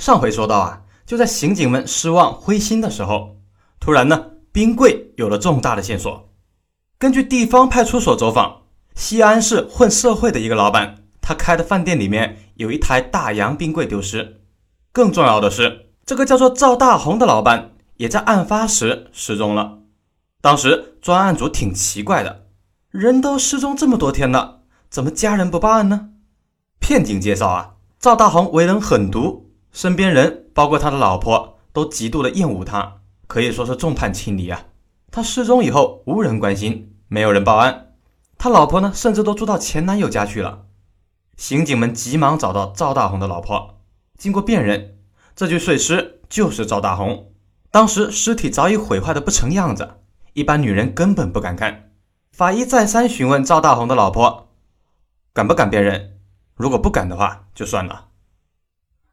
上回说到啊，就在刑警们失望灰心的时候，突然呢，冰柜有了重大的线索。根据地方派出所走访，西安市混社会的一个老板，他开的饭店里面有一台大洋冰柜丢失。更重要的是，这个叫做赵大红的老板也在案发时失踪了。当时专案组挺奇怪的，人都失踪这么多天了，怎么家人不报案呢？片警介绍啊，赵大红为人狠毒。身边人，包括他的老婆，都极度的厌恶他，可以说是众叛亲离啊。他失踪以后，无人关心，没有人报案，他老婆呢，甚至都住到前男友家去了。刑警们急忙找到赵大红的老婆，经过辨认，这具碎尸就是赵大红。当时尸体早已毁坏的不成样子，一般女人根本不敢看。法医再三询问赵大红的老婆，敢不敢辨认？如果不敢的话，就算了。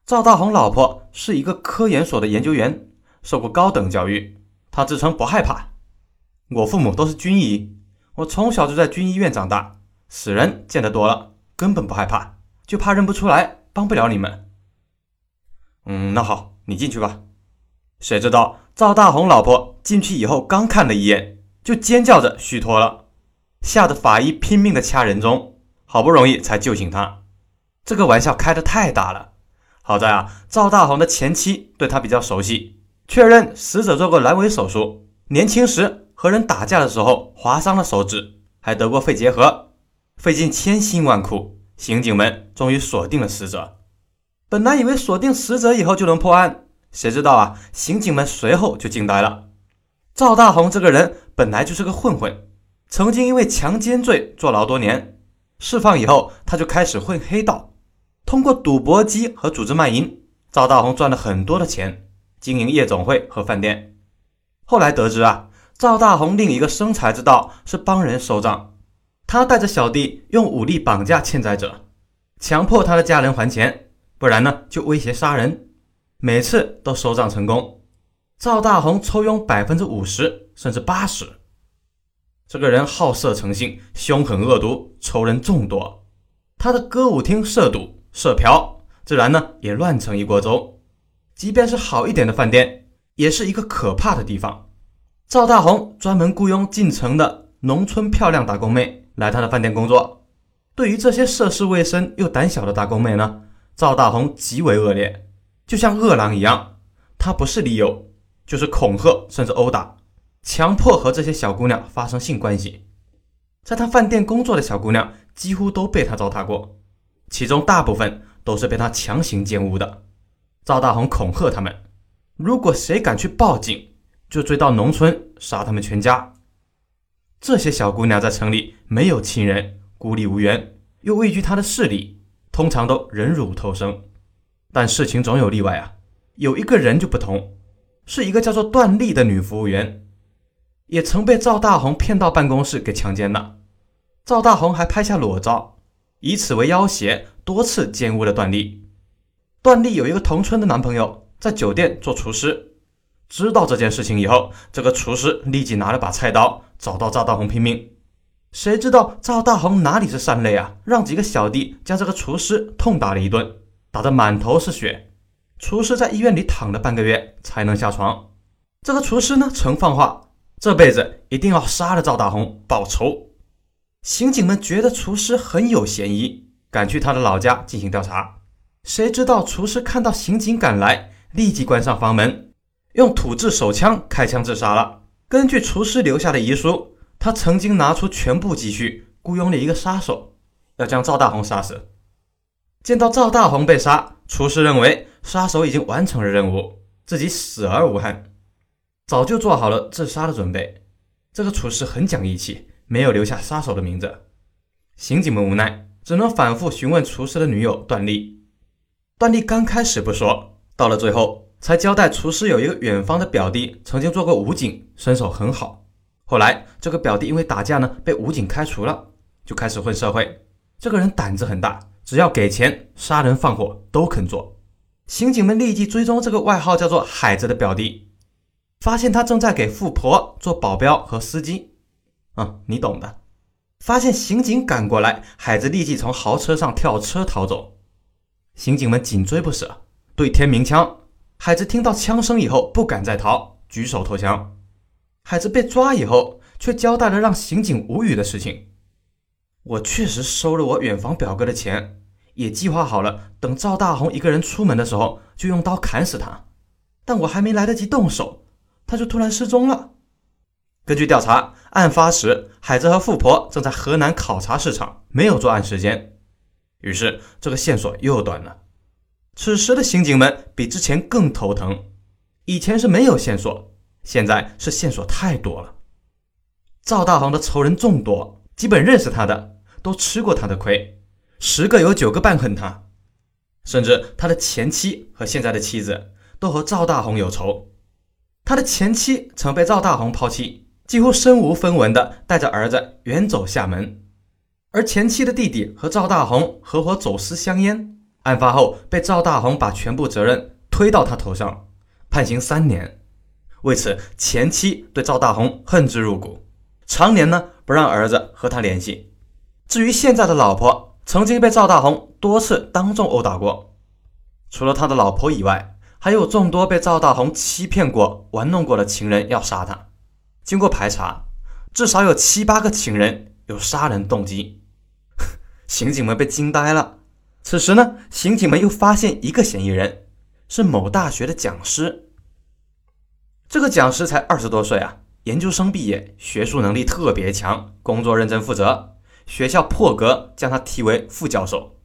赵大红老婆是一个科研所的研究员，受过高等教育。她自称不害怕。我父母都是军医，我从小就在军医院长大，死人见得多了，根本不害怕，就怕认不出来，帮不了你们。嗯，那好，你进去吧。谁知道赵大红老婆进去以后，刚看了一眼，就尖叫着虚脱了，吓得法医拼命的掐人中，好不容易才救醒她。这个玩笑开得太大了。好在啊，赵大红的前妻对他比较熟悉，确认死者做过阑尾手术，年轻时和人打架的时候划伤了手指，还得过肺结核。费尽千辛万苦，刑警们终于锁定了死者。本来以为锁定死者以后就能破案，谁知道啊，刑警们随后就惊呆了。赵大红这个人本来就是个混混，曾经因为强奸罪坐牢多年，释放以后他就开始混黑道。通过赌博机和组织卖淫，赵大红赚了很多的钱，经营夜总会和饭店。后来得知啊，赵大红另一个生财之道是帮人收账。他带着小弟用武力绑架欠债者，强迫他的家人还钱，不然呢就威胁杀人。每次都收账成功，赵大红抽佣百分之五十甚至八十。这个人好色成性，凶狠恶毒，仇人众多。他的歌舞厅涉赌。社嫖自然呢也乱成一锅粥，即便是好一点的饭店，也是一个可怕的地方。赵大红专门雇佣进城的农村漂亮打工妹来他的饭店工作。对于这些涉世未深又胆小的打工妹呢，赵大红极为恶劣，就像饿狼一样。他不是利诱，就是恐吓，甚至殴打，强迫和这些小姑娘发生性关系。在他饭店工作的小姑娘几乎都被他糟蹋过。其中大部分都是被他强行奸污的。赵大红恐吓他们，如果谁敢去报警，就追到农村杀他们全家。这些小姑娘在城里没有亲人，孤立无援，又畏惧他的势力，通常都忍辱偷生。但事情总有例外啊，有一个人就不同，是一个叫做段丽的女服务员，也曾被赵大红骗到办公室给强奸了。赵大红还拍下裸照。以此为要挟，多次奸污了段丽。段丽有一个同村的男朋友，在酒店做厨师。知道这件事情以后，这个厨师立即拿了把菜刀，找到赵大红拼命。谁知道赵大红哪里是善类啊，让几个小弟将这个厨师痛打了一顿，打得满头是血。厨师在医院里躺了半个月才能下床。这个厨师呢，曾放话，这辈子一定要杀了赵大红报仇。刑警们觉得厨师很有嫌疑，赶去他的老家进行调查。谁知道厨师看到刑警赶来，立即关上房门，用土制手枪开枪自杀了。根据厨师留下的遗书，他曾经拿出全部积蓄雇佣了一个杀手，要将赵大红杀死。见到赵大红被杀，厨师认为杀手已经完成了任务，自己死而无憾，早就做好了自杀的准备。这个厨师很讲义气。没有留下杀手的名字，刑警们无奈，只能反复询问厨师的女友段丽。段丽刚开始不说，到了最后才交代，厨师有一个远方的表弟，曾经做过武警，身手很好。后来这个表弟因为打架呢，被武警开除了，就开始混社会。这个人胆子很大，只要给钱，杀人放火都肯做。刑警们立即追踪这个外号叫做海子的表弟，发现他正在给富婆做保镖和司机。嗯，你懂的。发现刑警赶过来，海子立即从豪车上跳车逃走。刑警们紧追不舍，对天鸣枪。海子听到枪声以后不敢再逃，举手投降。海子被抓以后，却交代了让刑警无语的事情：我确实收了我远房表哥的钱，也计划好了，等赵大红一个人出门的时候，就用刀砍死他。但我还没来得及动手，他就突然失踪了。根据调查，案发时海子和富婆正在河南考察市场，没有作案时间。于是这个线索又断了。此时的刑警们比之前更头疼。以前是没有线索，现在是线索太多了。赵大红的仇人众多，基本认识他的都吃过他的亏，十个有九个半恨他。甚至他的前妻和现在的妻子都和赵大红有仇。他的前妻曾被赵大红抛弃，几乎身无分文的带着儿子远走厦门，而前妻的弟弟和赵大红合伙走私香烟。案发后，被赵大红把全部责任推到他头上，判刑三年。为此，前妻对赵大红恨之入骨，常年呢不让儿子和他联系。至于现在的老婆，曾经被赵大红多次当众殴打过。除了他的老婆以外，还有众多被赵大红欺骗过、玩弄过的情人要杀他。经过排查，至少有七八个情人有杀人动机。刑警们被惊呆了。此时呢，刑警们又发现一个嫌疑人，是某大学的讲师。这个讲师才二十多岁啊，研究生毕业，学术能力特别强，工作认真负责。学校破格将他提为副教授。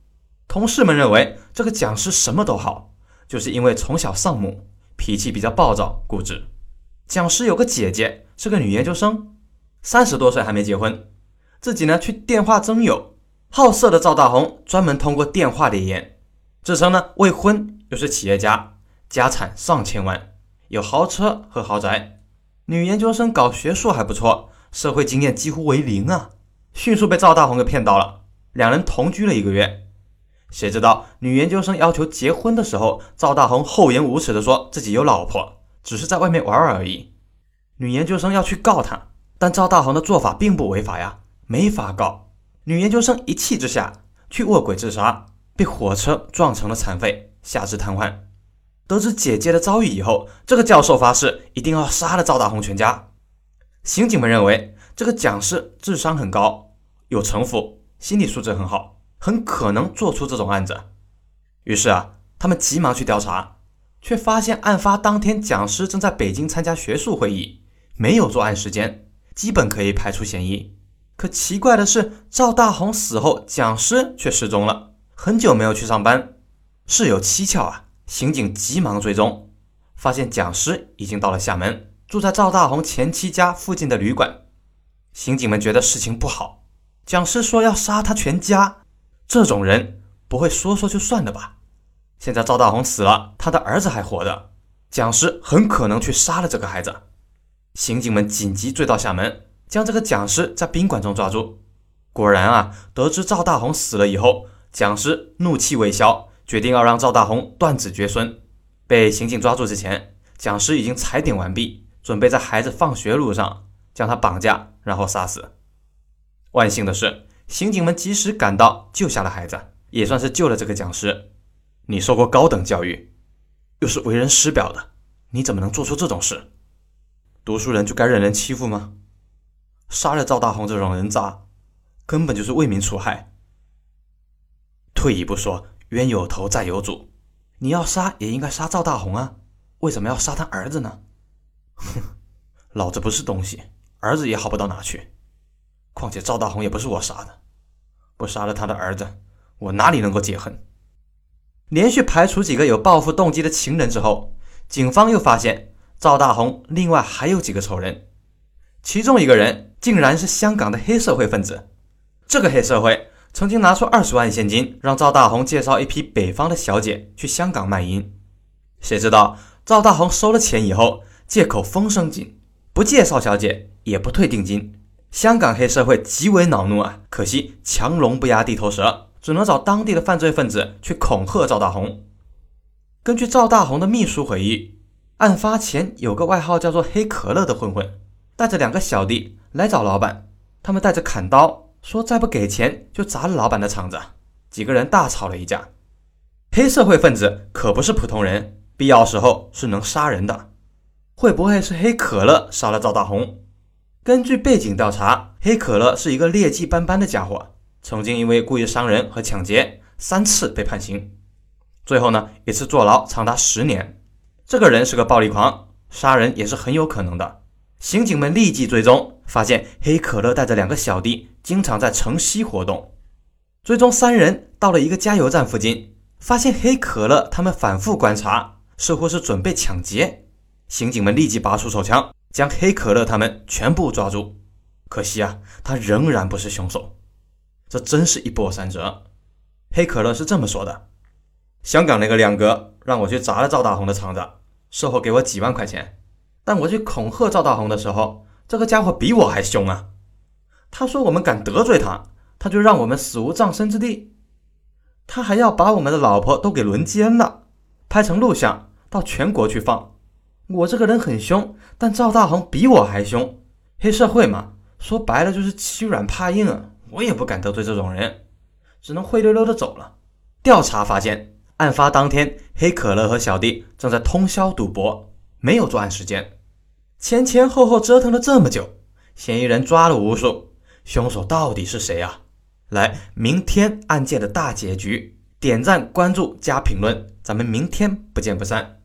同事们认为这个讲师什么都好，就是因为从小丧母，脾气比较暴躁固执。讲师有个姐姐，是个女研究生，三十多岁还没结婚，自己呢去电话征友。好色的赵大红专门通过电话联言，自称呢未婚，又是企业家，家产上千万，有豪车和豪宅。女研究生搞学术还不错，社会经验几乎为零啊，迅速被赵大红给骗到了。两人同居了一个月，谁知道女研究生要求结婚的时候，赵大红厚颜无耻的说自己有老婆，只是在外面玩玩而已。女研究生要去告他，但赵大红的做法并不违法呀，没法告。女研究生一气之下去卧轨自杀，被火车撞成了残废，下肢瘫痪。得知姐姐的遭遇以后，这个教授发誓一定要杀了赵大红全家。刑警们认为这个讲师智商很高，有城府，心理素质很好，很可能做出这种案子。于是啊，他们急忙去调查，却发现案发当天讲师正在北京参加学术会议，没有作案时间，基本可以排除嫌疑。可奇怪的是，赵大红死后，讲师却失踪了，很久没有去上班，事有蹊跷啊！刑警急忙追踪，发现讲师已经到了厦门，住在赵大红前妻家附近的旅馆。刑警们觉得事情不好，讲师说要杀他全家，这种人不会说说就算了吧？现在赵大红死了，他的儿子还活着，讲师很可能去杀了这个孩子。刑警们紧急追到厦门。将这个讲师在宾馆中抓住，果然啊，得知赵大红死了以后，讲师怒气未消，决定要让赵大红断子绝孙。被刑警抓住之前，讲师已经踩点完毕，准备在孩子放学路上将他绑架，然后杀死。万幸的是，刑警们及时赶到，救下了孩子，也算是救了这个讲师。你受过高等教育，又是为人师表的，你怎么能做出这种事？读书人就该任人欺负吗？杀了赵大红这种人渣，根本就是为民除害。退一步说，冤有头债有主，你要杀也应该杀赵大红啊，为什么要杀他儿子呢？哼，老子不是东西，儿子也好不到哪去。况且赵大红也不是我杀的，不杀了他的儿子，我哪里能够解恨？连续排除几个有报复动机的情人之后，警方又发现赵大红另外还有几个仇人，其中一个人。竟然是香港的黑社会分子。这个黑社会曾经拿出二十万现金，让赵大红介绍一批北方的小姐去香港卖淫。谁知道赵大红收了钱以后，借口风声紧，不介绍小姐，也不退定金。香港黑社会极为恼怒啊！可惜强龙不压地头蛇，只能找当地的犯罪分子去恐吓赵大红。根据赵大红的秘书回忆，案发前有个外号叫做“黑可乐”的混混，带着两个小弟。来找老板，他们带着砍刀，说再不给钱就砸了老板的厂子。几个人大吵了一架。黑社会分子可不是普通人，必要时候是能杀人的。会不会是黑可乐杀了赵大红？根据背景调查，黑可乐是一个劣迹斑斑的家伙，曾经因为故意伤人和抢劫三次被判刑，最后呢一次坐牢长达十年。这个人是个暴力狂，杀人也是很有可能的。刑警们立即追踪，发现黑可乐带着两个小弟经常在城西活动。最终三人到了一个加油站附近。发现黑可乐，他们反复观察，似乎是准备抢劫。刑警们立即拔出手枪，将黑可乐他们全部抓住。可惜啊，他仍然不是凶手。这真是一波三折。黑可乐是这么说的：“香港那个亮哥让我去砸了赵大红的厂子，售后给我几万块钱。但我去恐吓赵大红的时候，这个家伙比我还凶啊！他说我们敢得罪他，他就让我们死无葬身之地。”他还要把我们的老婆都给轮奸了，拍成录像到全国去放。我这个人很凶，但赵大红比我还凶。黑社会嘛，说白了就是欺软怕硬啊。我也不敢得罪这种人，只能灰溜溜的走了。调查发现，案发当天，黑可乐和小弟正在通宵赌博，没有作案时间。前前后后折腾了这么久，嫌疑人抓了无数，凶手到底是谁啊？来，明天案件的大结局，点赞、关注加评论，咱们明天不见不散。